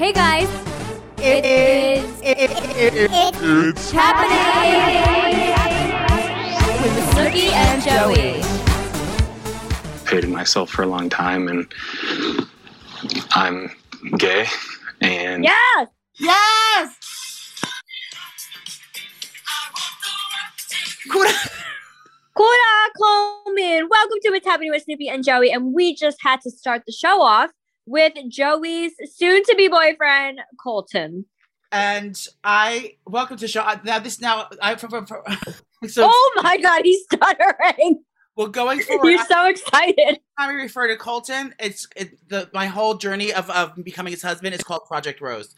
Hey guys, It is. It, it, it, It's happening with Snooki and Joey. hated myself for a long time, and I'm gay, and Yes. yes. Kura Coleman, welcome to What's Happening with Snooki and Joey. And we just had to start the show off with Joey's soon to be boyfriend, Colton. And I welcome to show. Now this now I for, for, for, so oh my God, he's stuttering. well going forward. You're so excited. I refer to Colton, it's it, the my whole journey of of becoming his husband is called Project Rose.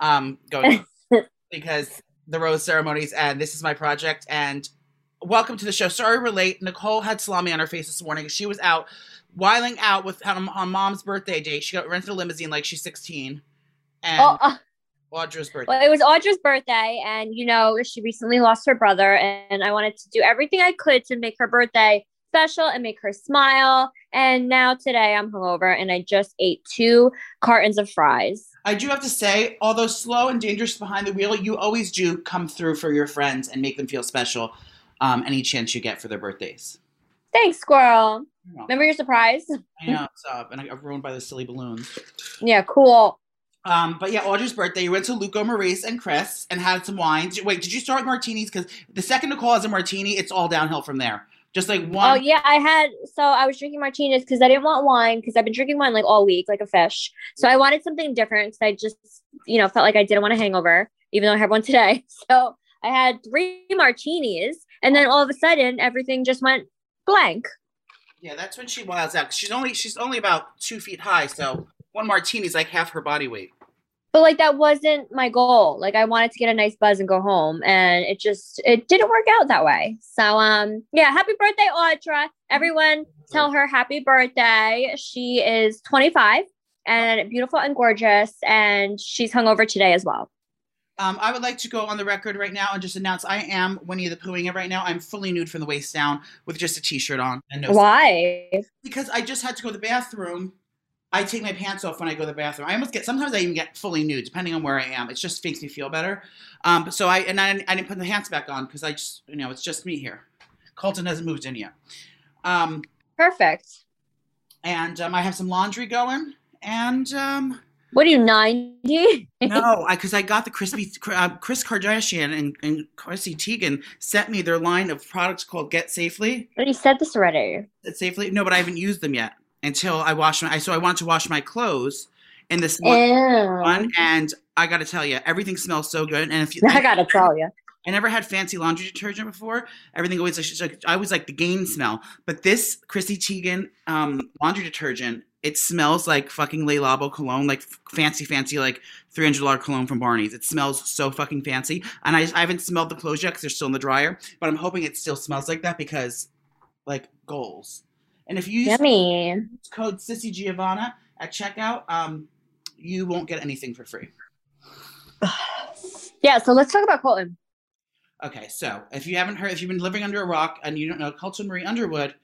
Um, going because the rose ceremonies and this is my project and welcome to the show. Sorry we're late. Nicole had salami on her face this morning. She was out whiling out with on, on mom's birthday date. She got rented a limousine like she's 16. And Oh, uh, Audra's birthday. well, it was Audra's birthday, and you know, she recently lost her brother, and I wanted to do everything I could to make her birthday special and make her smile. And now today I'm hungover, and I just ate two cartons of fries. I do have to say, although slow and dangerous behind the wheel, you always do come through for your friends and make them feel special um, any chance you get for their birthdays. Thanks, squirrel. Remember your surprise? I know it's up, and I got ruined by the silly balloons. Yeah, cool. Um, but yeah, Audrey's birthday. You went to Luco, Maurice, and Chris and had some wines. Wait, did you start martinis? Because the second Nicole has a martini, it's all downhill from there. Just like one. Oh yeah, I had so I was drinking martinis because I didn't want wine because I've been drinking wine like all week, like a fish. So I wanted something different because I just, you know, felt like I didn't want a hangover, even though I had one today. So I had three martinis, and then all of a sudden everything just went blank. Yeah, that's when she wiles out. She's only she's only about two feet high, so one martini is like half her body weight. But like that wasn't my goal. Like I wanted to get a nice buzz and go home, and it just it didn't work out that way. So um yeah, happy birthday, Audra! Everyone, tell her happy birthday. She is 25 and beautiful and gorgeous, and she's hungover today as well. Um, I would like to go on the record right now and just announce I am Winnie the Poohing it right now. I'm fully nude from the waist down with just a t-shirt on and no Why? because I just had to go to the bathroom. I take my pants off when I go to the bathroom. I almost get sometimes I even get fully nude depending on where I am. It just makes me feel better. Um, so I and I, I didn't put the pants back on because I just you know it's just me here. Colton hasn't moved in yet. Um, Perfect. and um, I have some laundry going and um, What are you 90? no, because I, got the crispy uh, Kris Kardashian and, and Chrissy Teigen sent me their line of products called Get Safely. But you said this already. Get Safely, no, but I haven't used them yet until I wash my. So I want to wash my clothes in this one, and I got to tell you, everything smells so good. And if you, I gotta tell you. I never had fancy laundry detergent before. Everything always like, I was like the Gain smell, but this Chrissy Teigen um, laundry detergent, it smells like fucking Le Labo cologne, like f- fancy, fancy, like three hundred dollar cologne from Barney's. It smells so fucking fancy, and I, I haven't smelled the clothes yet because they're still in the dryer. But I'm hoping it still smells like that because, like goals. And if you use code Sissy Giovanna at checkout, um, you won't get anything for free. Yeah, so let's talk about Colton. Okay, so if you haven't heard, if you've been living under a rock and you don't know, Colton Marie Underwood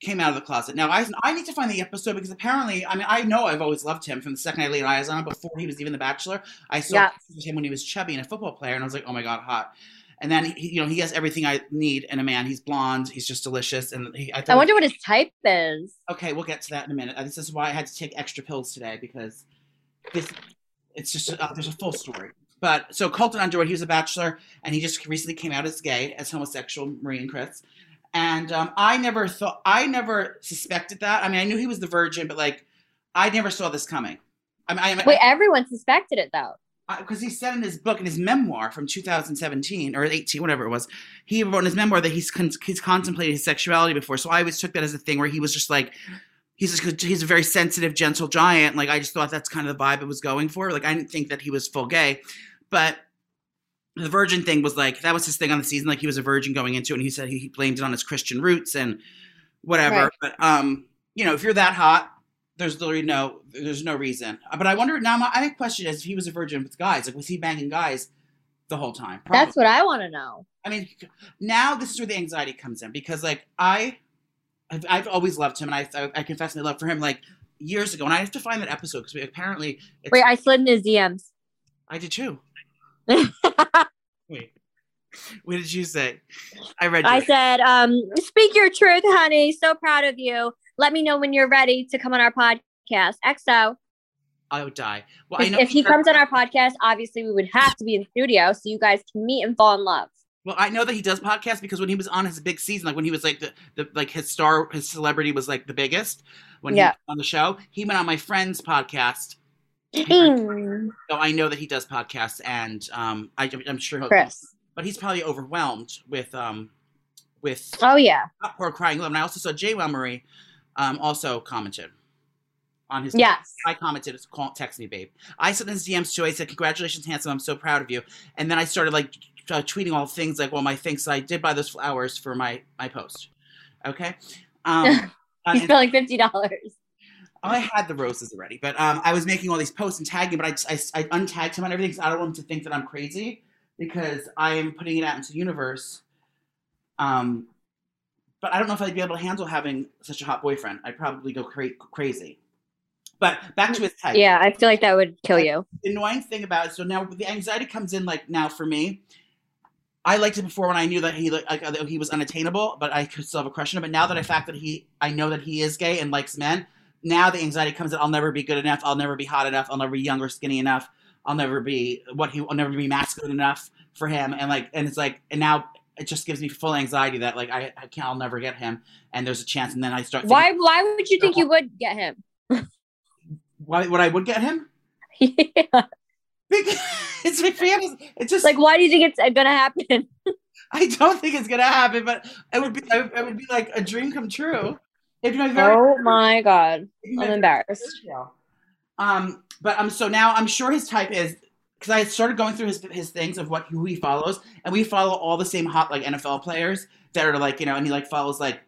came out of the closet. Now, I, I need to find the episode because apparently, I mean, I know I've always loved him from the second I laid eyes on him before he was even The Bachelor. I saw Yeah. him when he was chubby and a football player, and I was like, oh my god, hot. And then he, you know, he has everything I need in a man. He's blonde. He's just delicious, and he. I, I wonder what his type is. Okay, we'll get to that in a minute. Uh, This is why I had to take extra pills today because this it's just uh, there's a full story. But so Colton Underwood, he was a bachelor, and he just recently came out as gay, as homosexual, Marie and Chris. And um, I never thought, I never suspected that. I mean, I knew he was the virgin, but like, I never saw this coming. I mean, I, Wait, everyone suspected it though. because he said in his book, in his memoir from 2017 or 18, whatever it was, he wrote in his memoir that he's con- he's contemplated his sexuality before. So I always took that as a thing where he was just like, he's just he's a very sensitive, gentle giant. Like I just thought that's kind of the vibe it was going for. Like I didn't think that he was full gay, but the virgin thing was like that was his thing on the season. Like he was a virgin going into it, and he said he, he blamed it on his Christian roots and whatever. Right. But um, you know, if you're that hot, there's literally no there's no reason. But I wonder now. My, my question is, if he was a virgin with guys, like was he banging guys the whole time? That's what I want to know. I mean, now this is where the anxiety comes in because, like, I, I've, I've always loved him, and I, I, I confess my love for him. Like, years ago, and I have to find that episode because apparently it's, Wait, I slid in his DMs. I did too. Wait, what did you say? I read. I said, um, speak your truth, honey. So proud of you. Let me know when you're ready to come on our podcast. XO. I would die. Well, I If, know if he comes on our podcast, obviously we would have to be in studio so you guys can meet and fall in love. Well, I know that he does podcasts because when he was on his big season, like when he was like the, the like his star, his celebrity was like the biggest when Yeah. he was on the show. He went on my friend's podcast, Mm, so I know that he does podcasts, and um, I, I'm sure he'll. Chris. But he's probably overwhelmed with um, with Oh yeah. poor crying love. And I also saw Jay Marie, um, also commented on his. Yes. I commented, it's call, text me, babe. I sent his DMs too. I said, "Congratulations, handsome. I'm so proud of you." And then I started like uh, tweeting all things like, "Well, my thanks. I did buy those flowers for my my post." Okay. Um, on You spent like fifty dollars. I had the roses already, but um, I was making all these posts and tagging, but I, just, I, I untagged him on everything because I don't want him to think that I'm crazy because I am putting it out into the universe. Um, but I don't know if I'd be able to handle having such a hot boyfriend. I'd probably go cra- crazy. But back to his type. Yeah, I feel like that would kill you. The annoying thing about it, so now the anxiety comes in like now for me. I liked it before when I knew that he like, like, that he was unattainable, but I could still have a crush on him. But now that I fact that he, I know that he is gay and likes men. Now the anxiety comes in. I'll never be good enough. I'll never be hot enough. I'll never be young or skinny enough. I'll never be what he. I'll never be masculine enough for him. And like, and it's like, and now it just gives me full anxiety that like I, I can't. I'll never get him. And there's a chance. And then I start. Thinking, Why? Why would you think you would get him? Why would I would get him? yeah. Because it's my fantasy. It's just Like, why do you think it's uh, gonna happen? I don't think it's gonna happen, but it would be it would be like a dream come true. Very Oh my god, I'm embarrassed. Um, but um, so now I'm sure his type is because I started going through his his things of what who he follows, and we follow all the same hot like NFL players that are like you know, and he like follows like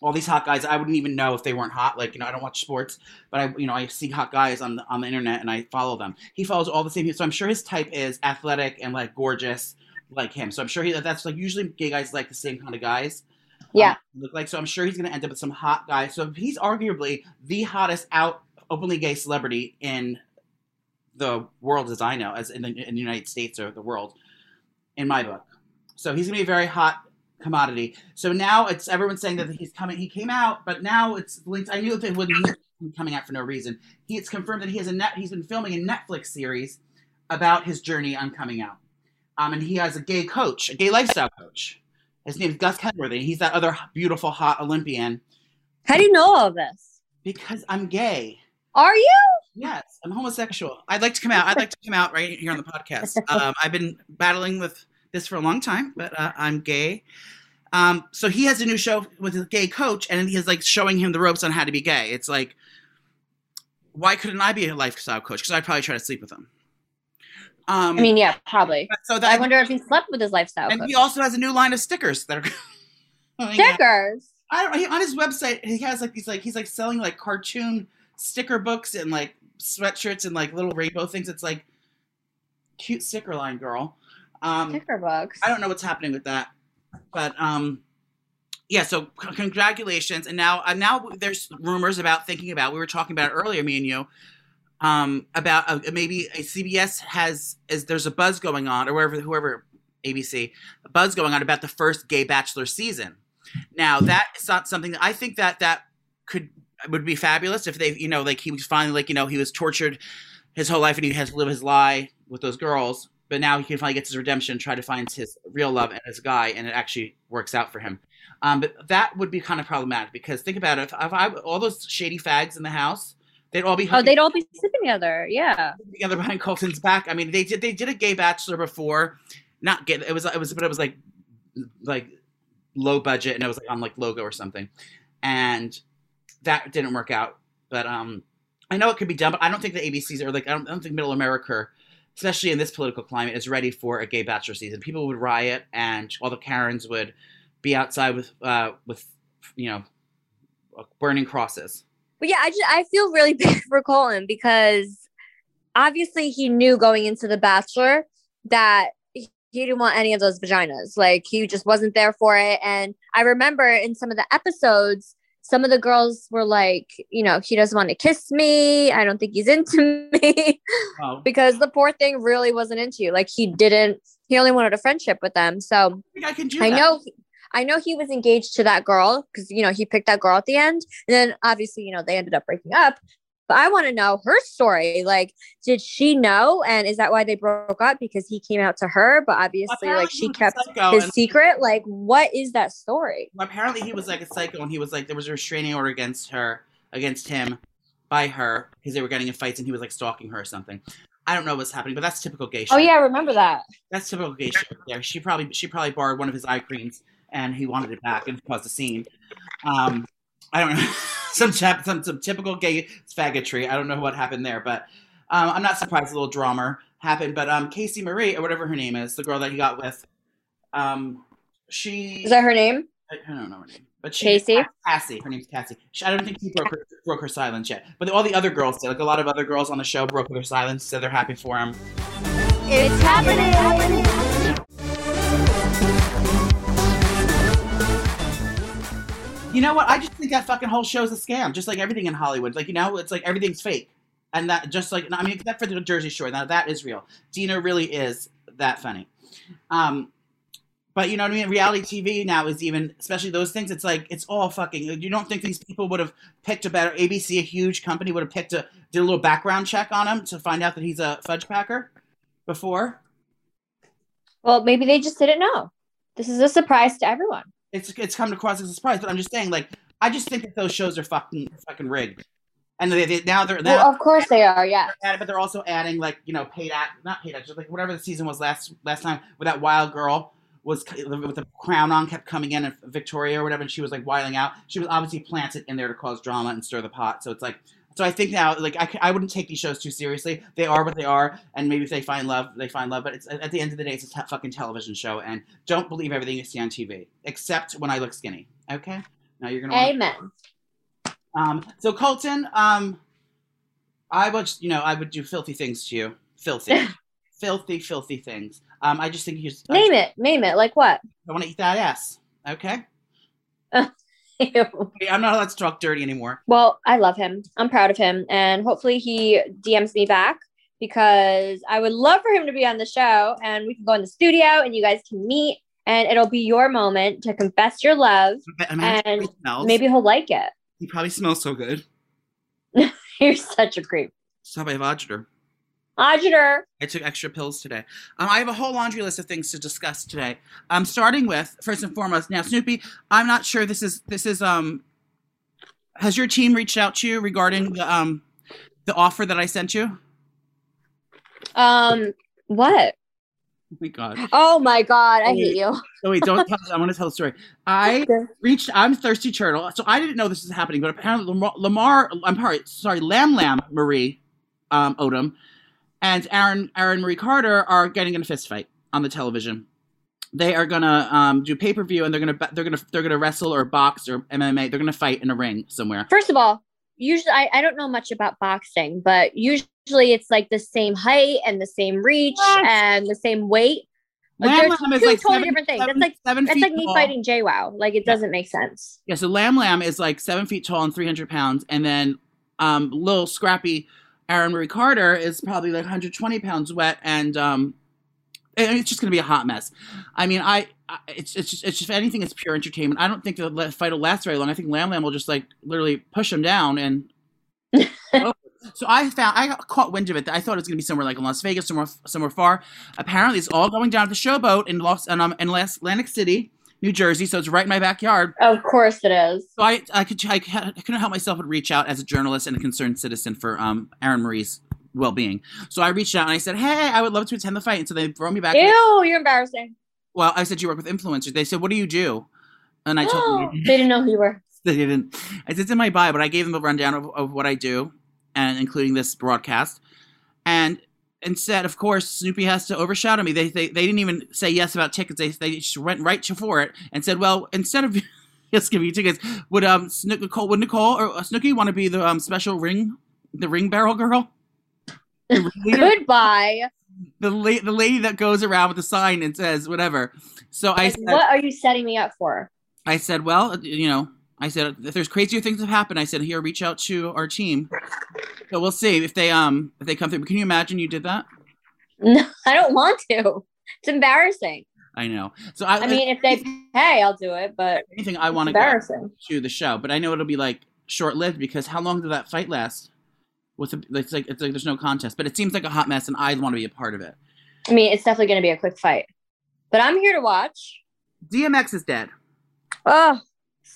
all these hot guys. I wouldn't even know if they weren't hot. Like you know, I don't watch sports, but I you know I see hot guys on the on the internet and I follow them. He follows all the same. So I'm sure his type is athletic and like gorgeous like him. So I'm sure he that's like usually gay guys like the same kind of guys. Yeah. Um, look like so. I'm sure he's going to end up with some hot guy. So he's arguably the hottest out openly gay celebrity in the world, as I know, as in the, in the United States or the world, in my book. So he's going to be a very hot commodity. So now it's everyone's saying that he's coming. He came out, but now it's linked. I knew that it wouldn't be coming out for no reason. He it's confirmed that he has a net. He's been filming a Netflix series about his journey on coming out. Um, and he has a gay coach, a gay lifestyle coach. His name is Gus Kenworthy. He's that other beautiful, hot Olympian. How do you know all this? Because I'm gay. Are you? Yes, I'm homosexual. I'd like to come out. I'd like to come out right here on the podcast. Um, I've been battling with this for a long time, but uh, I'm gay. Um, so he has a new show with a gay coach, and he's like showing him the ropes on how to be gay. It's like, why couldn't I be a lifestyle coach? Because I'd probably try to sleep with him. Um, I mean, yeah, probably. so that I wonder if he slept with his lifestyle and coach. he also has a new line of stickers that are. Stickers. I don't. He, on his website, he has like these like he's like selling like cartoon sticker books and like sweatshirts and like little rainbow things. It's like cute sticker line, girl. Um, Sticker books. I don't know what's happening with that, but um, yeah. So c- congratulations, and now uh, now there's rumors about thinking about. We were talking about it earlier, me and you, um, about uh, maybe a CBS has is there's a buzz going on, or wherever whoever ABC buzz going on about the first gay Bachelor season. Now that is not something that I think that that could would be fabulous if they you know like he was finally like you know he was tortured his whole life and he has to live his lie with those girls but now he can finally get his redemption try to find his real love and his guy and it actually works out for him um, but that would be kind of problematic because think about it if, if I all those shady fags in the house they'd all be oh, they'd all be sleeping together. Yeah. together behind Colton's back. I mean, they did they did a gay bachelor before, not gay. It was it was but it was like like low budget and it was like on like logo or something, and that didn't work out. But um, I know it could be done, but I don't think the ABCs are like I don't, I don't think Middle America, especially in this political climate, is ready for a gay bachelor season. People would riot, and all the Karens would be outside with uh with you know burning crosses. But yeah, I just I feel really bad for Colin because obviously he knew going into the Bachelor that he didn't want any of those vaginas. Like he just wasn't there for it. And I remember in some of the episodes, some of the girls were like, you know, he doesn't want to kiss me. I don't think he's into me Oh, because the poor thing really wasn't into you. Like he didn't. He only wanted a friendship with them. So I think I can do I know. He was engaged to that girl because you know he picked that girl at the end, and then obviously you know they ended up breaking up. But I want to know her story. Like, did she know, and is that why they broke up? Because he came out to her, but obviously, Apparently like she kept his and- secret. Like, what is that story? apparently he was like a psycho and he was like there was a restraining order against her against him by her because they were getting in fights and he was like stalking her or something i don't know what's happening but that's typical gay oh, shit Oh yeah, I remember that. that's typical gay shit there she probably she probably borrowed one of his eye creams and he wanted it back and caused a scene um i don't know some, chap, some some typical gay faggotry i don't know what happened there but um, i'm not surprised a little drama happened but um casey marie or whatever her name is the girl that he got with um she Is that her name? I I don't know her name, but she Casey? Cassie. Her name's Cassie. She, I don't think she broke her, broke her silence yet, but all the other girls did. Like a lot of other girls on the show broke their silence, said they're happy for him. It's happening. You know what? I just think that fucking whole show's a scam, just like everything in Hollywood. Like you know, it's like everything's fake, and that just like I mean, except for the Jersey Shore, now that is real. Deena really is that funny. Um, but you know what I mean? Reality TV now is even, especially those things. It's like it's all fucking. You don't think these people would have picked a better ABC, a huge company, would have picked a did a little background check on him to find out that he's a fudge packer before? Well, maybe they just didn't know. This is a surprise to everyone. It's it's come across as a surprise, but I'm just saying, like, I just think that those shows are fucking fucking rigged, and they, they now they're now. Well, of course they are. Yeah. added, but they're also adding like you know paid act, not paid actors, like whatever the season was last last time with that wild girl was with the crown on kept coming in and Victoria or whatever, and she was like wiling out. She was obviously planted in there to cause drama and stir the pot. So it's like. So I think now, like I, I wouldn't take these shows too seriously. They are what they are, and maybe if they find love, they find love. But it's at the end of the day, it's a te- fucking television show, and don't believe everything you see on TV, except when I look skinny. Okay, now you're gonna. Amen. um, so Colton, um, I would, you know, I would do filthy things to you, filthy, filthy, filthy things. Um, I just think you just, Name it. Name it. Like what? I want to eat that ass. Okay. I'm not allowed to talk dirty anymore. Well, I love him. I'm proud of him. And hopefully he DMs me back because I would love for him to be on the show and we can go in the studio and you guys can meet and it'll be your moment to confess your love. And he. Maybe he'll like it. he probably smells so good. You're such a creep. Stop by Vajder. Ajiter. I took extra pills today. Um, I have a whole laundry list of things to discuss today. I'm starting with first and foremost. Now, Snooki, I'm not sure this is this is um. Has your team reached out to you regarding the um the offer that I sent you? Um, what? Oh my god. Oh my god, I hate you. Oh wait, don't tell. I want to tell the story. I reached. I'm thirsty turtle, so I didn't know this was happening, but apparently Lamar. Lamar I'm sorry, sorry, Lam Lam Marie, um, Odom, and Aaron Aaron Marie Carter are getting in a fist fight on the television. They are gonna um, do pay per view, and they're gonna they're gonna they're gonna wrestle or box or MMA. They're gonna fight in a ring somewhere. First of all, usually I, I don't know much about boxing, but usually it's like the same height and the same reach and the same weight. Like, Lam they're Lam is two like totally seven- different things. seven- That's like seven that's like me tall. fighting JWoww. Like it doesn't make sense. Yeah, so Lamb Lamb is like seven feet tall and 300 pounds. And then um, little scrappy Aaron Marie Carter is probably like 120 pounds wet. And um, it's just going to be a hot mess. I mean, I, I it's, it's just, it's just, if anything, it's pure entertainment. I don't think the fight will last very long. I think Lam Lam will just like literally push him down and. So I found I caught wind of it. I thought it was going to be somewhere like in Las Vegas, somewhere somewhere far. Apparently, it's all going down at the Showboat in Los and um, in Las- Atlantic City, New Jersey. So it's right in my backyard. Of course it is. So I, I could I, I couldn't help myself but reach out as a journalist and a concerned citizen for um Aaron Marie's well-being. So I reached out and I said, "Hey, I would love to attend the fight." And so they throw me back. Ew, you're embarrassing. Well, I said you work with influencers. They said, "What do you do?" And I told them they didn't know who you were. they didn't. I said it's in my bio, but I gave them a rundown of, of what I do, and including this broadcast. And instead, of course, Snooki has to overshadow me. They they, they didn't even say yes about tickets. They they just went right for it and said, well, instead of just giving you tickets, would um Snook, Nicole would Nicole or uh, Snooki want to be the um special ring the ring barrel girl? The? Goodbye. the la- the lady that goes around with the sign and says whatever. So I said, what are you setting me up for? I said, well, you know, I said if there's crazier things have happened, I said here reach out to our team. So we'll see if they um if they come through. Can you imagine you did that? No, I don't want to. It's embarrassing. I know. So I, I mean, if they pay, I'll do it, but anything I want to go to the show, but I know it'll be like short lived because how long did that fight last? With the, it's like it's like there's no contest, but it seems like a hot mess, and I want to be a part of it. I mean, it's definitely going to be a quick fight, but I'm here to watch. DMX is dead. Oh,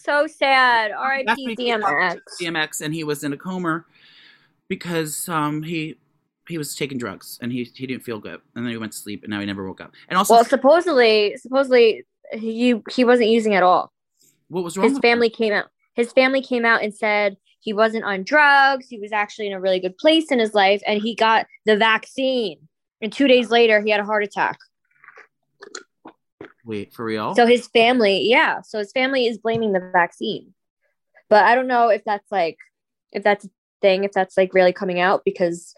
so sad. R.I.P. week we talked DMX. DMX, and he was in a coma because um he he was taking drugs and he he didn't feel good, and then he went to sleep, and now he never woke up. And also, Well, supposedly, supposedly he he wasn't using at all. what was wrong? His with him? family came out. His family came out and said he wasn't on drugs. He was actually in a really good place in his life, and he got the vaccine. And two days later, he had a heart attack. Wait for real? So his family, yeah. So his family is blaming the vaccine. But I don't know if that's like if that's a thing, if that's like really coming out because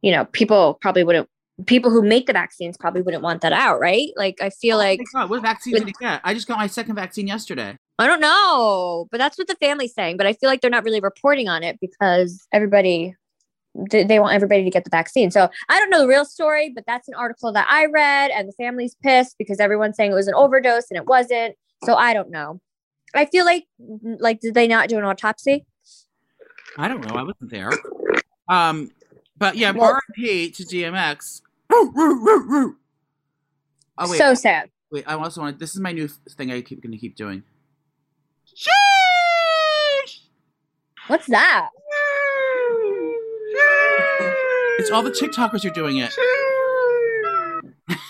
you know, people probably wouldn't people who make the vaccines probably wouldn't want that out, right? Like I feel oh like Thank God. what vaccine did he get? I just got my second vaccine yesterday. I don't know, but that's what the family's saying. But I feel like they're not really reporting on it because everybody they want everybody to get the vaccine. So I don't know the real story, but that's an article that I read, and the family's pissed because everyone's saying it was an overdose and it wasn't. So I don't know. I feel like like did they not do an autopsy? I don't know. I wasn't there. Um, but yeah, Well- RIP to DMX. Oh wait, So sad. wait. I also want. This is my new thing. I keep going to keep doing. What's that? It's all the TikTokers are doing it.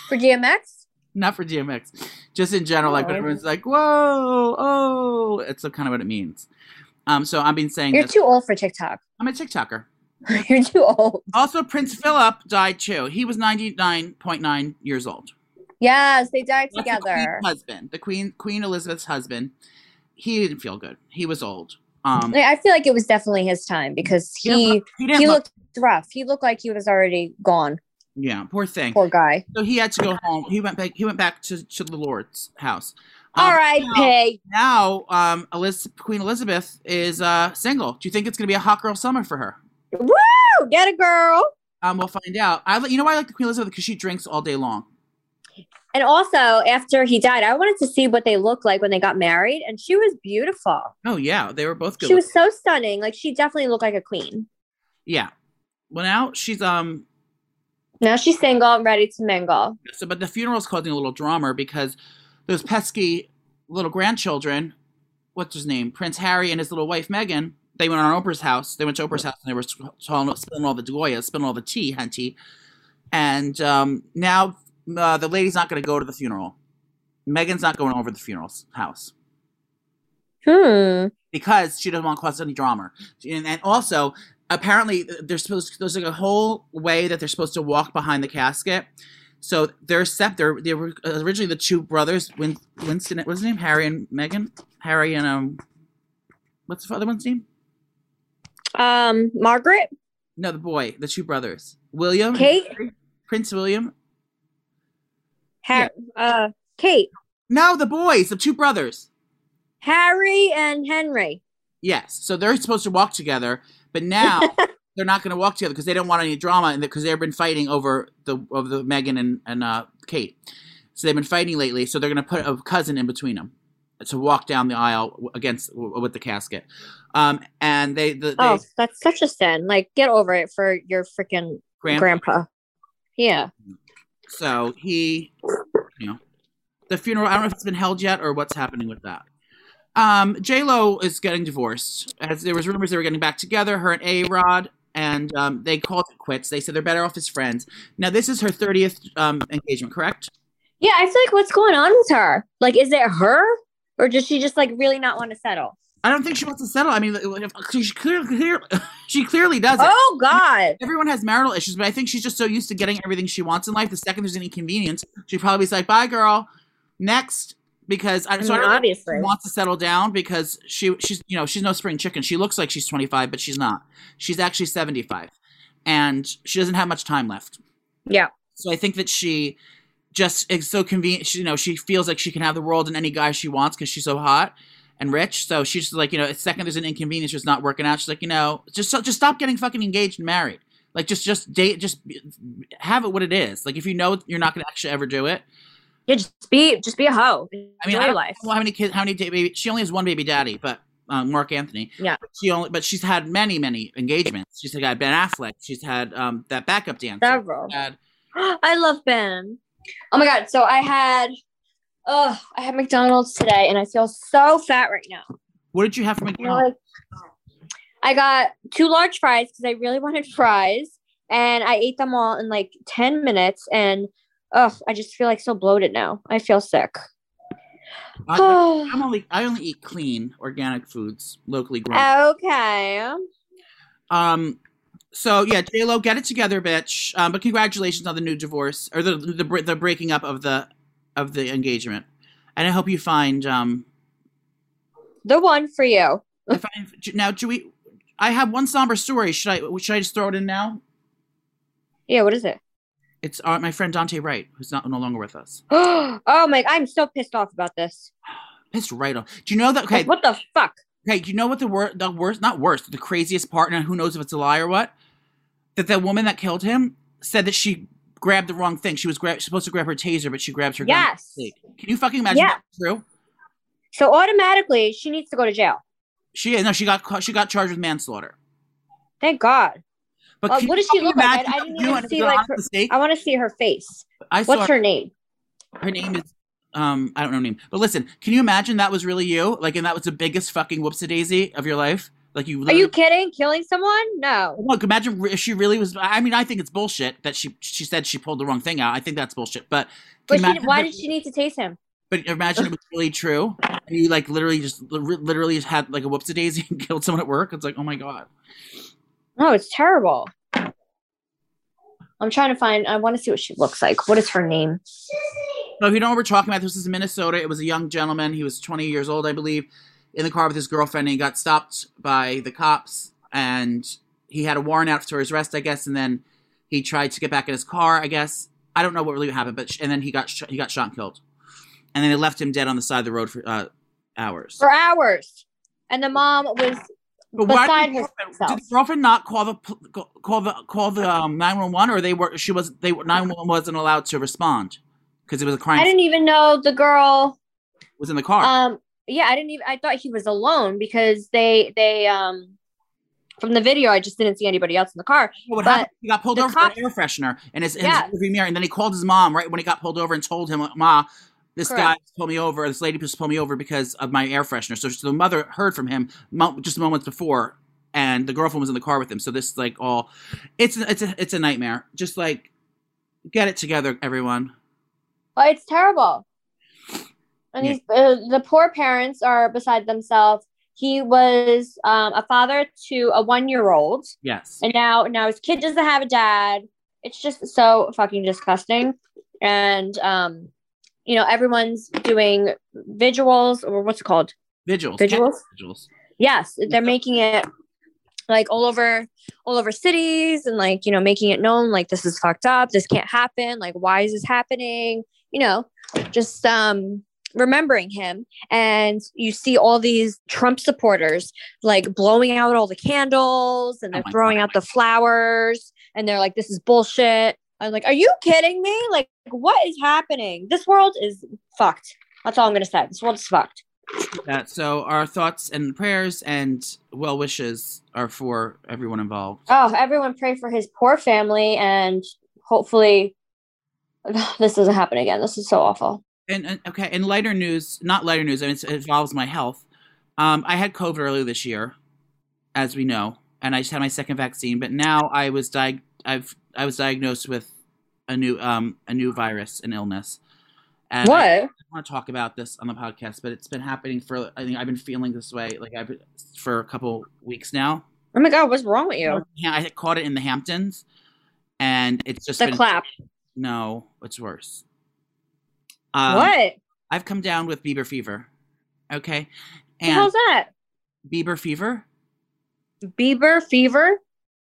For DMX? Not for DMX, just in general. Like when everyone's like, "Whoa, oh," it's kind of what it means. Um, so I've been saying You're this. too old for TikTok. I'm a TikToker. You're too old. Also, Prince Philip died too. He was 99.9 years old. Yes, they died That's the together. husband, the Queen Queen Elizabeth's husband. He didn't feel good. He was old. Um, I feel like it was definitely his time because he he he didn't he look- looked rough. He looked like he was already gone. yeah, poor thing. Poor guy. So he had to go home. He went back. He went back to, to the Lord's house. Um, R.I.P. Now, um, Eliz- Queen Elizabeth is uh, single. Do you think it's going to be a hot girl summer for her? Woo! Get a girl. Um, we'll find out. I, you know why I like the Queen Elizabeth because she drinks all day long. And also, after he died, I wanted to see what they looked like when they got married, and she was beautiful. Oh yeah, they were both good. She was so stunning. Like she definitely looked like a queen. yeah. Well, now she's um. Now she's single, and ready to mingle. So, but the funeral's causing a little drama because those pesky little grandchildren, what's his name, Prince Harry and his little wife Meghan, they went on Oprah's house. They went to Oprah's house and they were spilling, all the Goya, spilling all the tea, henty. And um, now uh, the lady's not going to go to the funeral. Megan's not going over the funeral's house Hmm. because she doesn't want to cause any drama. And, and also, apparently, they're supposed to there's like a whole way that they're supposed to walk behind the casket. So they're set. They're they were originally the two brothers, Win, Winston. What's his name? Harry and Megan? Harry and um, what's the other one's name? Um, Margaret, No, the boy, the two brothers, William, Kate, Prince William. Har- uh, Kate, No, the boys, the two brothers. Harry, and Henry. Yes. So they're supposed to walk together, but now they're not going to walk together because they don't want any drama and because they've been fighting over the over the Megan and and uh, Kate. So they've been fighting lately. So they're going to put a cousin in between them to walk down the aisle against w- with the casket. Um, and they the they, Oh, that's such a sin. Like, get over it for your freaking grand- grandpa. Yeah. So he, the funeral. I don't know if it's been held yet or what's happening with that. Um, J Lo is getting divorced. As there was rumors they were getting back together, her and A Rod, and um, they called it quits. They said they're better off as friends. Now this is her thirtieth um, engagement, correct? Yeah, I feel like what's going on with her? Like, is it her? Or does she just like really not want to settle? I don't think she wants to settle. I mean, she clearly, she clearly does it. Oh God. Everyone has marital issues, but I think she's just so used to getting everything she wants in life. The second there's any inconvenience, she probably is like, "Bye, girl." Next, because I, so I mean, don't know obviously. she wants to settle down because she she's you know she's no spring chicken. She looks like she's 25, but she's not. She's actually 75, and she doesn't have much time left. Yeah. So I think that she just is so convenient. She, you know, she feels like she can have the world and any guy she wants because she's so hot, and rich. So she's like, you know, the second there's an inconvenience, just not working out. She's like, you know, just just stop getting fucking engaged and married. Like just just date, just have it what it is. Like if you know you're not gonna actually ever do it. Yeah, just be just be a hoe. I mean, Enjoy I life. how many kids, how many baby. She only has one baby daddy, but um, Marc Anthony. Yeah. She only, but she's had many, many engagements. She's had Ben Affleck. She's had um that backup dancer. Several. Had- I love Ben. Oh my god! So I had, oh, I had McDonald's today, and I feel so fat right now. what did you have for McDonald's? I got two large fries because I really wanted fries, and I ate them all in like ten minutes, and oh, I just feel like so bloated now. I feel sick. I, I'm only I only eat clean organic foods, locally grown. okay. Um, so yeah, J Lo, get it together, bitch. Um, but congratulations on the new divorce or the the the breaking up of the of the engagement, and I hope you find um. The one for you. If I, now, do we? I have one somber story. Should I? Should I just throw it in now? Yeah. What is it? It's uh, my friend Daunte Wright, who's not no longer with us. oh my! I'm so pissed off about this. Pissed right off. Do you know that? Okay, Like, what the fuck? okay. Do you know what the worst? The worst, not worst. The craziest part, and who knows if it's a lie or what? That the woman that killed him said that she grabbed the wrong thing. She was gra- supposed to grab her taser, but she grabs her gun. Yes. Can you fucking imagine? Yeah. that's true. So automatically, she needs to go to jail. She no, she got she got charged with manslaughter. Thank God. But Uh, what does she look like? I- I didn't even see, like, her- I want to see her face. I What's her name? her name is um I don't know her name. But listen, can you imagine that was really you? Like and that was the biggest fucking whoopsie daisy of your life? Like you Are you kidding? Killing someone? No. Look, imagine if she really was. I mean, I think it's bullshit that she she said she pulled the wrong thing out. I think that's bullshit. But, But she, why did she need to taste him? But imagine it was really true. And you like literally just literally just had like a whoopsie daisy and killed someone at work. It's like, oh my god. No, it's terrible. I'm trying to find. I want to see what she looks like. What is her name? So if you know what we're talking about, this is in Minnesota. It was a young gentleman. He was 20 years old, I believe, in the car with his girlfriend, and he got stopped by the cops. And he had a warrant out for his arrest, I guess. And then he tried to get back in his car, I guess. I don't know what really happened, but sh- and then he got sh- he got shot and killed. And then they left him dead on the side of the road for uh, hours. For hours, and the mom was But why did the girlfriend- herself. Did the girlfriend not call the call- the call the um, nine one one, or they were she was they nine one one wasn't allowed to respond because it was a crime I didn't even know the girl. was in the car. Um, yeah, I didn't even. I thought he was alone because they they um from the video I just didn't see anybody else in the car. what but happened? He got pulled over cops- for air freshener and his, in Yeah. his rearview mirror, and then he called his mom right when he got pulled over and told him, "Ma, this Correct. guy pulled me over. This lady just pulled me over because of my air freshener." So, so the mother heard from him mo- just moments before, and the girlfriend was in the car with him. So this like all, it's it's a it's a nightmare. Just like get it together, everyone. Well, it's terrible. And Yeah. these uh, the poor parents are beside themselves. He was um, a father to a one year old, Yes. and now now his kid doesn't have a dad. It's just so fucking disgusting. And um, you know, everyone's doing vigils or what's it called? Vigils. Vigils? Vigils. Yes, they're making it like all over all over cities and like, you know, making it known like this is fucked up, this can't happen, like why is this happening? You know, just um remembering him and you see all these Trump supporters like blowing out all the candles and Oh they're my throwing God. out the flowers and they're like this is bullshit. I'm like, are you kidding me? Like what is happening? This world is fucked. That's all I'm going to say. This world is fucked. That so our thoughts and prayers and well wishes are for everyone involved. Oh, everyone pray for his poor family and hopefully this doesn't happen again. This is so awful. And, and okay, in lighter news, not lighter news, I mean, it involves my health. Um, I had COVID earlier this year, as we know, and I just had my second vaccine. But now I was diag- I've I was diagnosed with a new um a new virus, an illness. And I don't want to talk about this on the podcast, but it's been happening for. I think I've been feeling this way, like I've for a couple weeks now. Oh my god, what's wrong with you? I caught it in the Hamptons, and it's just The been clap. no, it's worse. Um, what? I've come down with Bieber fever. Okay. and how's that? Bieber fever Bieber fever?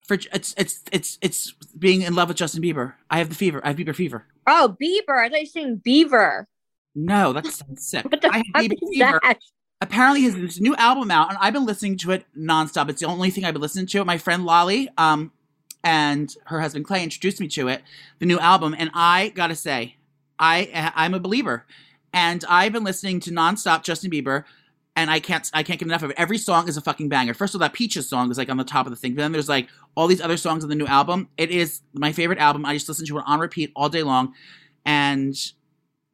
for it's it's it's it's being in love with Justin Bieber. I have the fever. I have Bieber fever. Oh, Bieber. I thought you were saying beaver. No, that sounds sick. What the I have fuck Bieber is fever. that? apparently his this new album out, and I've been listening to it nonstop. It's the only thing I've been listening to. My friend Lolly, um, and her husband Clay introduced me to it, the new album, and I gotta say, I I'm a believer, and I've been listening to nonstop Justin Bieber. And I can't, I can't get enough of it. Every song is a fucking banger. First of all, that Peaches song is like on the top of the thing. But then there's like all these other songs on the new album. It is my favorite album. I just listen to it on repeat all day long. And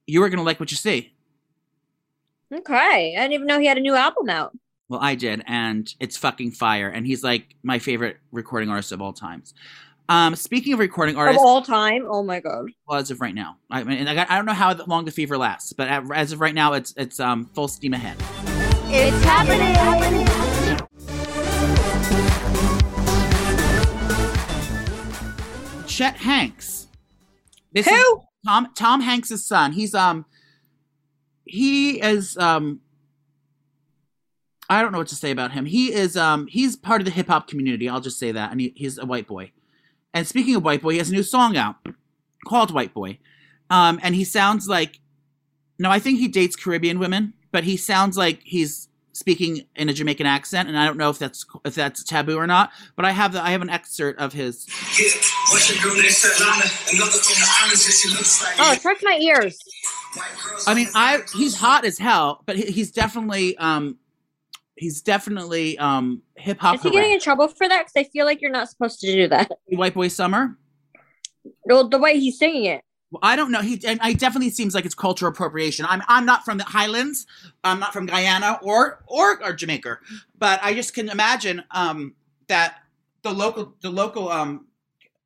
you are gonna like what you see. Okay. I didn't even know he had a new album out. Well, I did, and it's fucking fire. And he's like my favorite recording artist of all times. Um, speaking of recording artists Of all time. Oh my god. well, as of right now, I mean, I, got, I don't know how long the fever lasts, but as of right now, it's it's um full steam ahead. It's happening. Chet Hanks. This is Who? Tom Tom Hanks' son. He's um he is um I don't know what to say about him. He is um he's part of the hip hop community. I'll just say that, and he, he's a white boy. And speaking of white boy, he has a new song out called White Boy, um, and he sounds like no, I think he dates Caribbean women, but he sounds like he's speaking in a Jamaican accent, and I don't know if that's if that's taboo or not. But I have the I have an excerpt of his. Yeah, what's your girl named Savannah? Another from the islands, and she looks like Oh, it hurts my ears. I mean, I he's hot as hell, but he, he's definitely um he's definitely um hip hop. Is he getting in trouble for that? Because I feel like you're not supposed to do that. White Boy Summer. Well, the way he's singing it. Well, I don't know. He and I definitely seems like it's cultural appropriation. I'm I'm not from the Highlands. I'm not from Guyana or or, or Jamaica, but I just can imagine um that the local the local um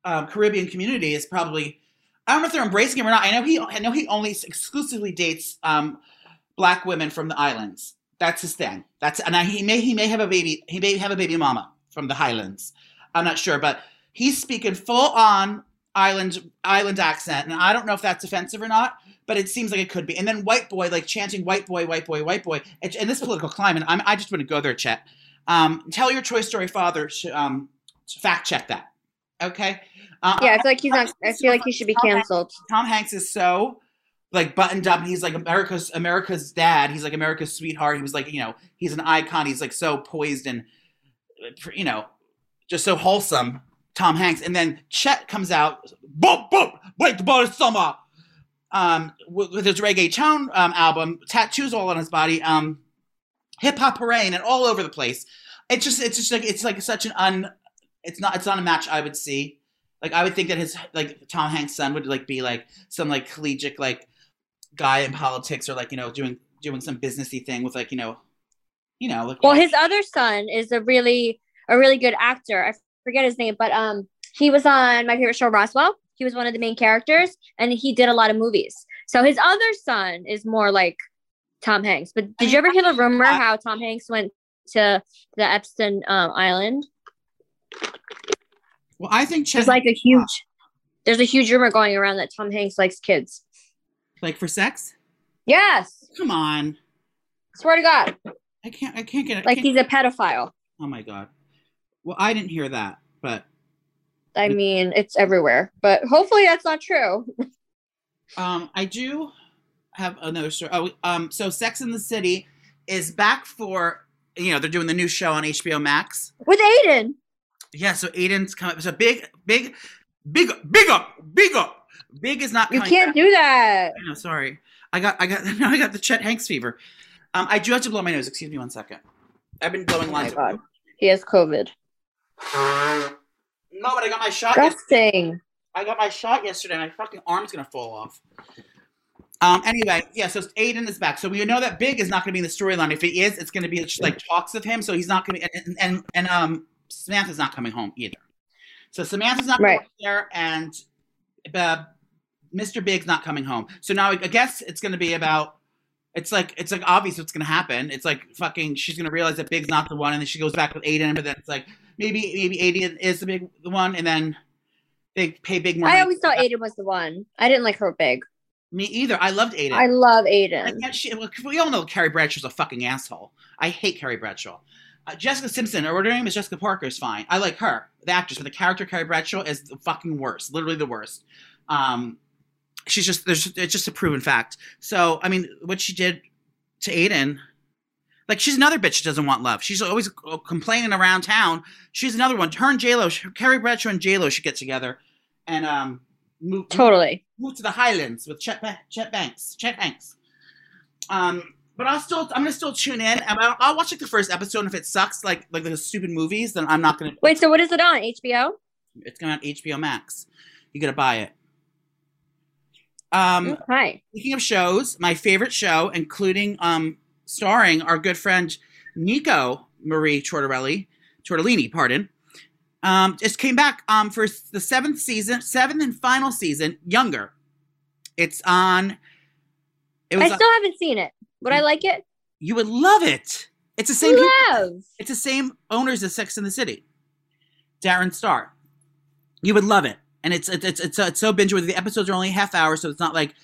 uh, Caribbean community is probably I don't know if they're embracing him or not. I know he I know he only exclusively dates um black women from the islands. That's his thing. That's and I, he may he may have a baby he may have a baby mama from the Highlands. I'm not sure, but he's speaking full on island island accent, and I don't know if that's offensive or not, but it seems like it could be. And then white boy like chanting white boy, white boy, white boy. And in this political climate, I'm, I just want to go there, Chet. Um, tell your Toy Story father to um, fact check that. Okay. Uh, Yeah, I feel like he's not. I feel like he should be canceled. Tom Hanks is so like buttoned up. and He's like America's America's dad. He's like America's sweetheart. He was like you know he's an icon. He's like so poised and you know just so wholesome. Tom Hanks, and then Chet comes out, boom, boom, wait the ball summer, um, with, with his reggaeton um, album, tattoos all on his body, um, hip hop parade, and all over the place. It's just, it's just like, it's like such an un, it's not, it's not a match I would see. Like I would think that his like Tom Hanks' son would like be like some like collegiate like guy in politics or like you know doing doing some businessy thing with like you know, you know. Like, Well, his other son is a really a really good actor. I forget his name, but um, he was on my favorite show, Roswell. He was one of the main characters, and he did a lot of movies. So his other son is more like Tom Hanks. But did you ever hear the rumor how Tom Hanks went to the Epstein um, Island? well, I think Chet There's like a huge, there's a huge rumor going around that Tom Hanks likes kids. like for sex. Yes, Come on, swear to God, I can't, I can't get it. like he's a pedophile. Oh my god. Well, I didn't hear that, but I mean, it's everywhere, but hopefully that's not true. um, I do have another story. Oh, um, so Sex in the City is back for you know they're doing the new show on HBO Max. With Aidan, Yeah, so Aidan's coming. So big, big, big, big up, big up. Big is not. you can't back. do that. Know. Sorry, I got, I got, now I got the Chet Hanks fever. Um, I do have to blow my nose. Excuse me one second. I've been blowing Oh lines. God. He has COVID. No, but I got my shot. yesterday. I got my shot yesterday. My fucking arm's gonna fall off. Um. Anyway, yeah. So Aidan is back. So we know that Big is not gonna be in the storyline. If he is, it's gonna be just like talks of him. So he's not gonna be. And and, and um Samantha's not coming home either. So Samantha's not Right. there, and uh, Mr. Big's not coming home. So now I guess it's gonna be about. It's like it's like obvious what's gonna happen. It's like fucking. She's gonna realize that Big's not the one, and then she goes back with Aidan. But then it's like maybe maybe Aidan is the big the one, and then they pay Big more. I always thought Aidan was the one. I didn't like her big. Me either. I loved Aidan. I love I Aidan. can't- she, we all know Carrie Bradshaw's a fucking asshole. I hate Carrie Bradshaw. Uh, Jessica Simpson, or whatever her name is, Jessica Parker is fine. I like her, the actress, but the character Carrie Bradshaw is the fucking worst, literally the worst. Um, she's just there's it's just a proven fact. So I mean, what she did to Aidan, Like she's another bitch that doesn't want love. She's always uh, complaining around town. She's another one. Her and J Lo, Carrie Bradshaw and J Lo should get together and um move Totally. move to the Highlands with Chet, Ba- Chet Banks. Chet Hanks. Um, but I'll still I'm gonna still tune in. and I'll, I'll watch like the first episode. And if it sucks, like like the stupid movies, then I'm not gonna. Wait, so what is it on? HBO? It's going on HBO Max. You gotta buy it. Um, Okay. Speaking of shows, my favorite show, including um, starring our good friend Nico Marie Tortorella, Tortellini, pardon, um, just came back um, for the seventh season, seventh and final season, Younger. It's on. It I still haven't seen it. Would I like it? you would love it. It's the same. people- Love. It's the same owners as Sex in the City. Darren Star. You would love it, and it's it's it's it's, it's so binge worthy. The episodes are only half hour, so it's not like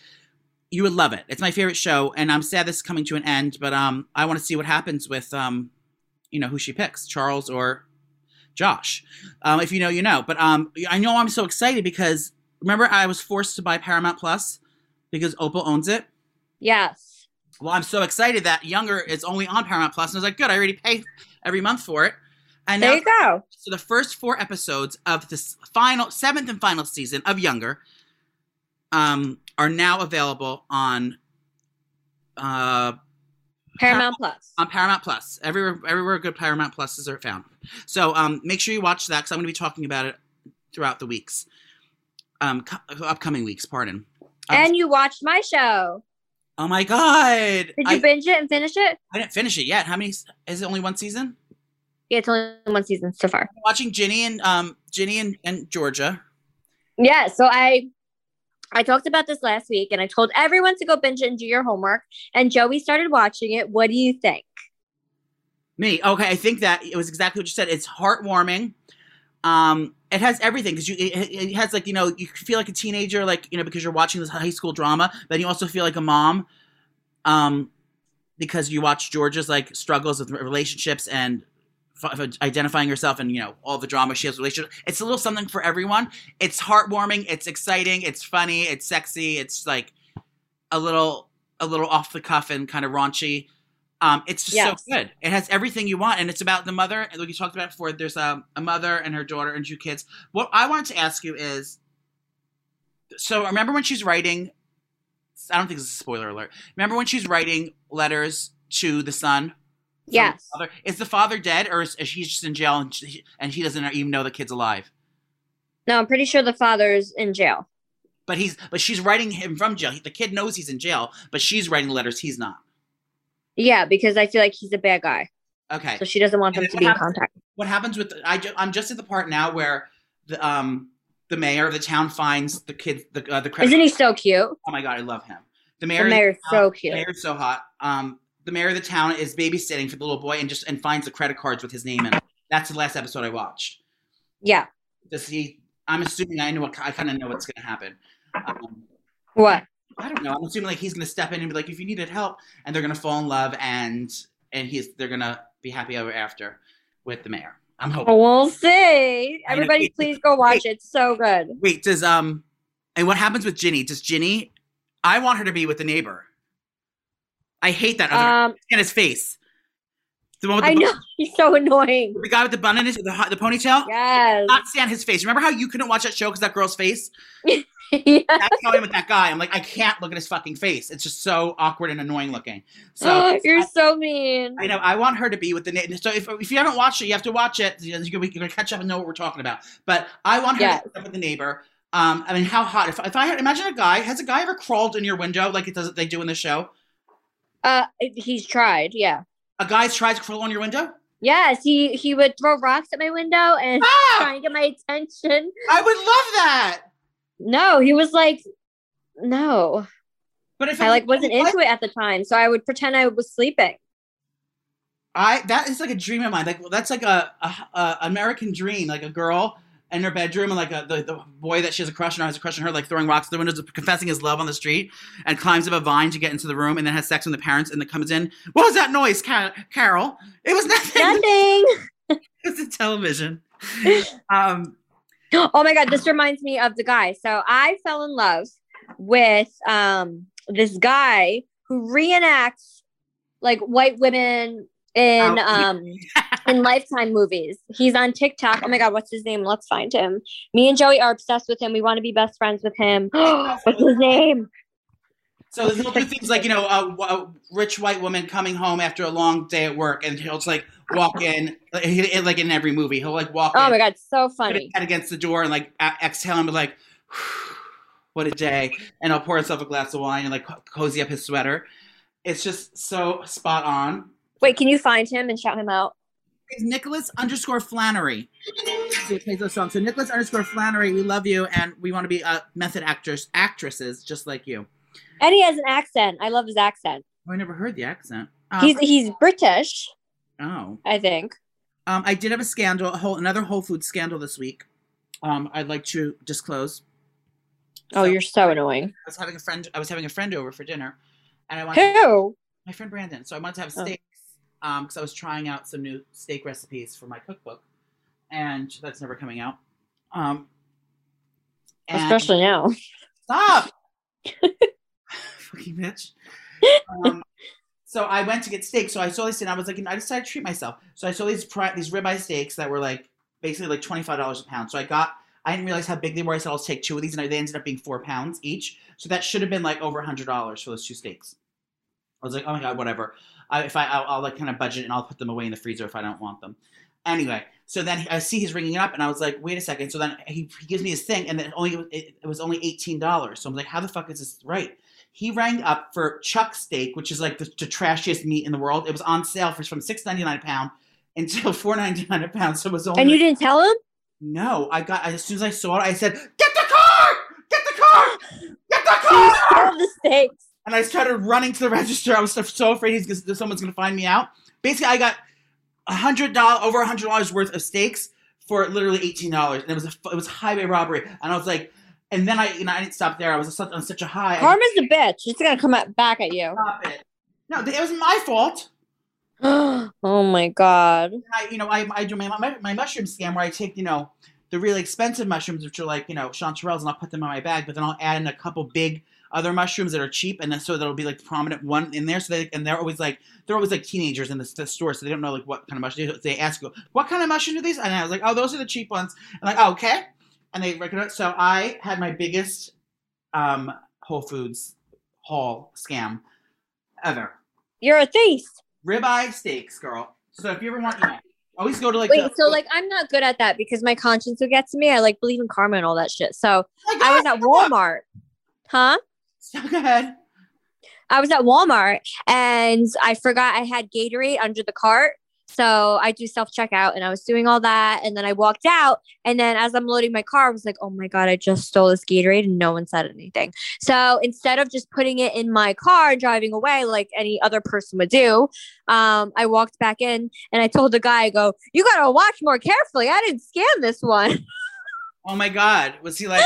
you would love it. It's my favorite show, and I'm sad this is coming to an end, but um, I want to see what happens with um, you know, who she picks, Charles or Josh. Um, if you know, you know. But um, I know I'm so excited because remember I was forced to buy Paramount Plus because Opal owns it. Yes. Well, I'm so excited that Younger is only on Paramount Plus, and I was like, good, I already pay every month for it. And There now, you go. so the first four episodes of this final, seventh and final season of Younger, um, are now available on, uh, Paramount Plus. on Paramount Plus. Everywhere, everywhere good Paramount Pluses are found. So, um, make sure you watch that because I'm going to be talking about it throughout the weeks, um, co- upcoming weeks. Pardon. Um, And you watched my show. oh my god! Did you I, binge it and finish it? I didn't finish it yet. How many? Is it only one season? Yeah, it's only one season so far. watching Ginny and um Ginny and, and Georgia. Yeah, so I I talked about this last week and I told everyone to go binge it and do your homework. And Joey started watching it. What do you think? Me, okay. I think that it was exactly what you said. It's heartwarming. Um, it has everything because you it, it has like you know you feel like a teenager like you know because you're watching this high school drama, but you also feel like a mom, um, because you watch Georgia's like struggles with relationships and identifying herself and you know all the drama she has relationship. It's a little something for everyone. It's heartwarming. It's exciting. It's funny. It's sexy. It's like a little a little off the cuff and kind of raunchy. Um, it's just Yes. so good. It has everything you want, and it's about the mother. And like you talked about before, there's a, a mother and her daughter and two kids. What I wanted to ask you is, so remember when she's writing? I don't think this is a spoiler alert. Remember when she's writing letters to the son? Yes. father? Is the father dead, or is, is he just in jail and she, and he doesn't even know the kid's alive? No, I'm pretty sure the father's in jail. But he's but she's writing him from jail. The kid knows he's in jail, but she's writing letters. He's not. Yeah, because I feel like he's a bad guy. Okay. So she doesn't want them to be in contact. what happens with I ju- I'm just at the part now where the um the mayor of the town finds the kid the uh, the credit. Isn't he so cute? oh my god, I love him. The The mayor, mayor's the town- so the cute. mayor's so hot. Um, the mayor of the town is babysitting for the little boy and just and finds the credit cards with his name in. it. That's the last episode I watched. Yeah. Does he? I'm assuming I know what I kind of know what's going to happen. Um, What? I don't know. I'm assuming like he's going to step in and be like, if you needed help, and they're going to fall in love and and he's they're going to be happy ever after with the mayor. I'm hoping. We'll see. Everybody, please go watch it. It's so good. Wait, does um, and what happens with Ginny? Does Ginny? I want her to be with the neighbor. I hate that other Um, and his face. The one with the, I bun- know he's so annoying. the guy with the bun in his the, the ponytail. Yes. Not stand his face. Remember how you couldn't watch that show because that girl's face? yeah. That's how I am with that guy. I'm like, I can't look at his fucking face. It's just so awkward and annoying looking. So You're so mean. I know I want her to be with the neighbor. So if, if you haven't watched it, you have to watch it. You're gonna, catch up and know what we're talking about. But I want her Yes. to be with the neighbor. Um, I mean, how hot? If, if I had, imagine a guy, has a guy ever crawled in your window like it does they do in the show? Uh, he's tried. Yeah. A guy's tried to crawl on your window. Yes, he he would throw rocks at my window and Ah, trying to get my attention. I would love that. No, he was like, no. But if I like wasn't What? into it at the time, so I would pretend I was sleeping. I that is like a dream of mine. Like well, that's like a, a, a American dream. Like a girl in her bedroom and like a, the, the boy that she has a crush on has a crush on her, like throwing rocks at the windows, confessing his love on the street, and climbs up a vine to get into the room, and then has sex with the parents, and then comes in. What was that noise, Ca- Carol? It was nothing. Nothing. it's a television. Um, oh my god, this reminds me of the guy. So I fell in love with um this guy who reenacts like white women in Oh. um in Lifetime movies. He's on TikTok. Oh my god, what's his name? Let's find him. Me and Joey are obsessed with him. We want to be best friends with him. what's his name? So he'll do things like you know a, a rich white woman coming home after a long day at work, and he'll just like walk in, like, he- like in every movie, he'll like walk Oh in, my god, so put his funny. head against the door, and like exhale and be like, "What a day!" And he'll pour himself a glass of wine and like co- cozy up his sweater. It's just so spot on. Wait, can you find him and shout him out? It's Nicholas underscore Flannery. So he plays those songs. So Nicholas underscore Flannery, we love you, and we want to be uh, method actors, actresses, just like you. And he has an accent. I love his accent. Oh, I never heard the accent. Um, He's he's British, oh. I think. Um, I did have a scandal, a whole another Whole Foods scandal this week. Um, I'd like to disclose. Oh, So, you're so annoying. I was having a friend. I was having a friend over for dinner, and I wanted Who? my friend Brandon. So I wanted to have Oh. Steaks um, because I was trying out some new steak recipes for my cookbook, and that's never coming out. Um, Especially now. Stop! Fucking bitch. Um, so I went to get steak. So I saw this, and I was like, you know, I decided to treat myself. So I saw these pri- these ribeye steaks that were like basically like twenty five dollars a pound. So I got. I didn't realize how big they were. I said I'll take two of these, and they ended up being four pounds each. So that should have been like over a hundred dollars for those two steaks. I was like, oh my god, whatever. I, if I, I'll, I'll like kind of budget and I'll put them away in the freezer if I don't want them. Anyway, so then I see he's ringing it up, and I was like, wait a second. So then he, he gives me his thing, and then only it, it was only eighteen dollars. So I'm like, how the fuck is this right? He rang up for chuck steak, which is like the, the trashiest meat in the world. It was on sale for from six ninety nine a pound until four ninety nine a pound. So it was only And you didn't tell him? no. I got as soon as I saw it, I said, "Get the car! Get the car! Get the car!" stole the steaks. And I started running to the register. I was so afraid he's gonna, someone's going to find me out. Basically, I got a hundred dollars, over a hundred dollars worth of steaks for literally eighteen dollars, and it was a, it was highway robbery. And I was like, and then I, you know, I didn't stop there. I was on such a high. Karma's a bitch. It's gonna come at- back at you. stop it. No, it was my fault. oh my god. I, you know, I, I do my, my my mushroom scam where I take, you know, the really expensive mushrooms, which are like, you know, chanterelles, and I'll put them in my bag, but then I'll add in a couple big other mushrooms that are cheap, and then so that'll be like the prominent one in there. So they and they're always like they're always like teenagers in the, the store, so they don't know like what kind of mushroom. They ask you, what kind of mushroom are these? And I was like, oh, those are the cheap ones. And like, oh, okay. And they recognize. So I had my biggest um, Whole Foods haul scam ever. You're a thief. Ribeye steaks, girl. So if you ever want, you know, always go to like. Wait, the- so like I'm not good at that because my conscience will get to me. I like believe in karma and all that shit. So Oh my I was at Walmart. Huh? So go ahead. I was at Walmart and I forgot I had Gatorade under the cart. So I do self checkout and I was doing all that. And then I walked out. And then as I'm loading my car, I was like, oh my God, I just stole this Gatorade and no one said anything. So instead of just putting it in my car and driving away like any other person would do, um, I walked back in and I told the guy, I go, you got to watch more carefully. I didn't scan this one. Oh my God, was he like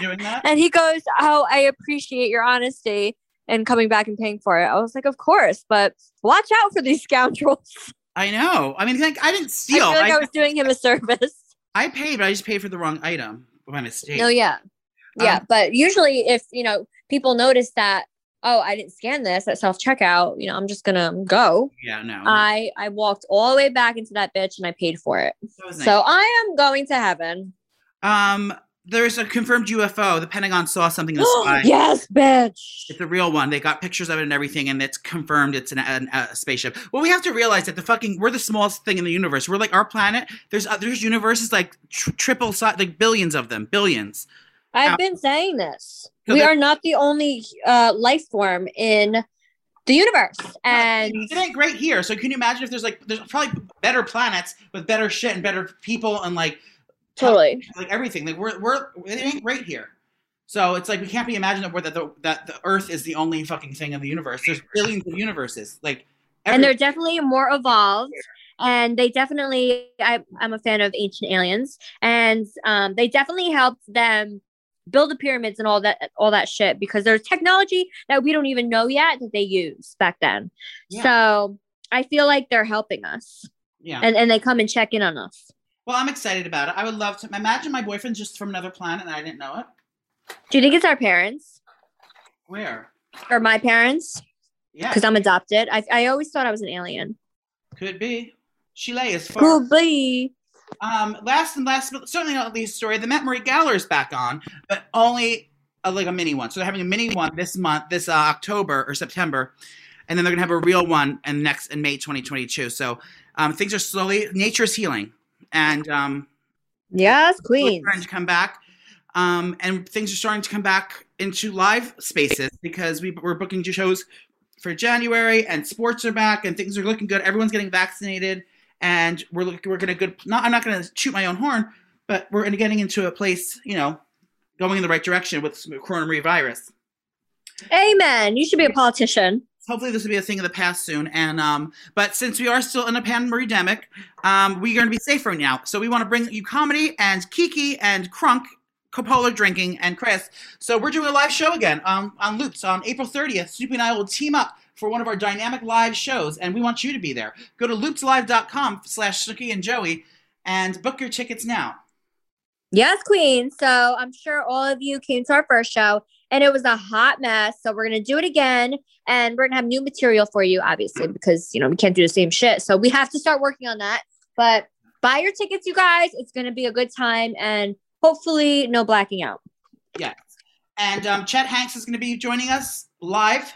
doing that? And he goes, Oh, I appreciate your honesty and coming back and paying for it. I was like, Of course, but watch out for these scoundrels. I know. I mean, like I didn't I steal. feel like I, I, was doing him a service. I paid, but I just paid for the wrong item by mistake. No, yeah. Yeah. Um, but usually, if, you know, people notice that, Oh, I didn't scan this at self checkout, you know, I'm just going to go. Yeah, no. I, I walked all the way back into that bitch and I paid for it. Was nice. So I am going to heaven. Um, there's a confirmed UFO. The Pentagon saw something in the sky. yes, bitch. It's a real one. They got pictures of it and everything, and it's confirmed it's an, an, a spaceship. Well, we have to realize that the fucking we're the smallest thing in the universe. We're like our planet. There's uh, there's universes like tr- triple size, like billions of them, billions. I've Ow. been saying this. So we are not the only uh, life form in the universe. And it ain't great here. So can you imagine if there's like there's probably better planets with better shit and better people and like totally. like everything. Like we're we're it ain't great here. So it's like we can't be imagining that that the that the Earth is the only fucking thing in the universe. There's billions of universes. Like and they're definitely more evolved. And they definitely, I, I'm a fan of Ancient Aliens, and um, they definitely helped them build the pyramids and all that, all that shit because there's technology that we don't even know yet that they used back then. Yeah. So I feel like they're helping us, yeah. and and they come and check in on us. Well, I'm excited about it. I would love to imagine my boyfriend's just from another planet and I didn't know it. Do you think it's our parents Where? or my parents? Yeah. Because I'm adopted. I I always thought I was an alien. Could be. Chile is far. Could be. Um, last and last, but certainly not least story, the Met Marie Gala is back on, but only a, like a mini one. So they're having a mini one this month, this uh, October or September, and then they're gonna have a real one in next in May 2022. So um, things are slowly, nature is healing, and um, Yes, we're queen. starting to come back, um, and things are starting to come back into live spaces because we, we're booking shows for January, and sports are back, and things are looking good. Everyone's getting vaccinated, and we're looking, we're gonna good. Not I'm not gonna shoot my own horn, but we're getting into a place, you know, going in the right direction with coronavirus. Amen. You should be a politician. Hopefully, this will be a thing of the past soon. And um, but since we are still in a pandemic, um, we're going to be safer now. So we want to bring you comedy and Kiki and Crunk, Coppola drinking and Chris. So we're doing a live show again um, on Loops on April 30th. Snoopy and I will team up for one of our dynamic live shows, and we want you to be there. Go to loopslive.com slash Snooki and Joey and book your tickets now. Yes, queen. So I'm sure all of you came to our first show and it was a hot mess. So we're to do it again and we're to have new material for you, obviously, because, you know, we can't do the same shit. So we have to start working on that. But buy your tickets, you guys. It's to be a good time and hopefully no blacking out. Yes. And um, Chet Hanks is to be joining us live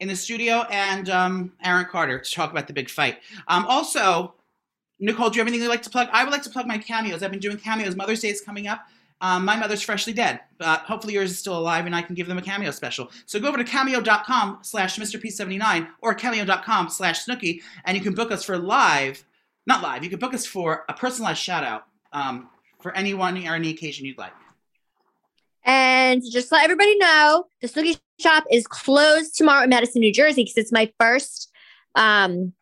in the studio, and um, Aaron Carter to talk about the big fight. Um, also, Nicole, do you have anything you'd like to plug? I would like to plug my cameos. I've been doing cameos. Mother's Day is coming up. Um, my mother's freshly dead, but hopefully yours is still alive and I can give them a cameo special. So go over to cameo.com slash Mr. P79 or cameo.com slash Snooki and you can book us for live, not live, you can book us for a personalized shout out um, for anyone or any occasion you'd like. And just let everybody know, the Snooki shop is closed tomorrow in Madison, New Jersey, because it's my first, um,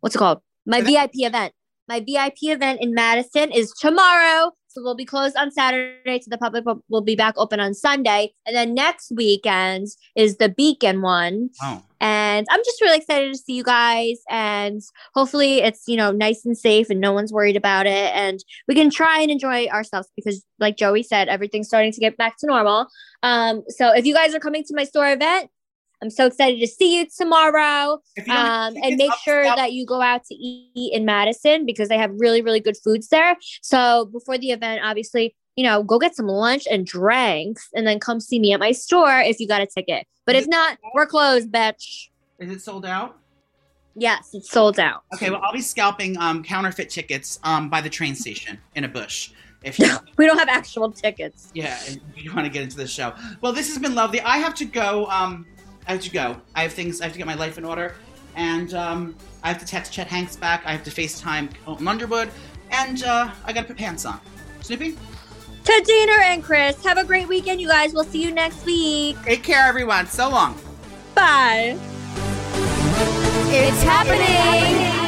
what's it called? My VIP event. My VIP event in Madison is tomorrow. So we'll be closed on Saturday to the public, but we'll be back open on Sunday. And then next weekend is the Beacon one. Oh. And I'm just really excited to see you guys. And hopefully it's, you know, nice and safe and no one's worried about it. And we can try and enjoy ourselves because, like Joey said, everything's starting to get back to normal. Um, so if you guys are coming to my store event, I'm so excited to see you tomorrow. You Um, and make sure that you go out to eat in Madison because they have really, really good foods there. So before the event, obviously, you know, go get some lunch and drinks and then come see me at my store if you got a ticket. But Is if not, we're closed, bitch. Is it sold out? Yes, it's sold out. Okay, well, I'll be scalping um, counterfeit tickets um, by the train station in a bush. If you, We don't have actual tickets. yeah, if you want to get into the show. Well, this has been lovely. I have to go. Um, I have to go. I have things. I have to get my life in order, and um, I have to text Chet Hanks back. I have to FaceTime Colton Underwood, and uh, I got to put pants on. Snoopy, To Deena and Chris, have a great weekend, you guys. We'll see you next week. take care, everyone. So long. Bye. It's happening.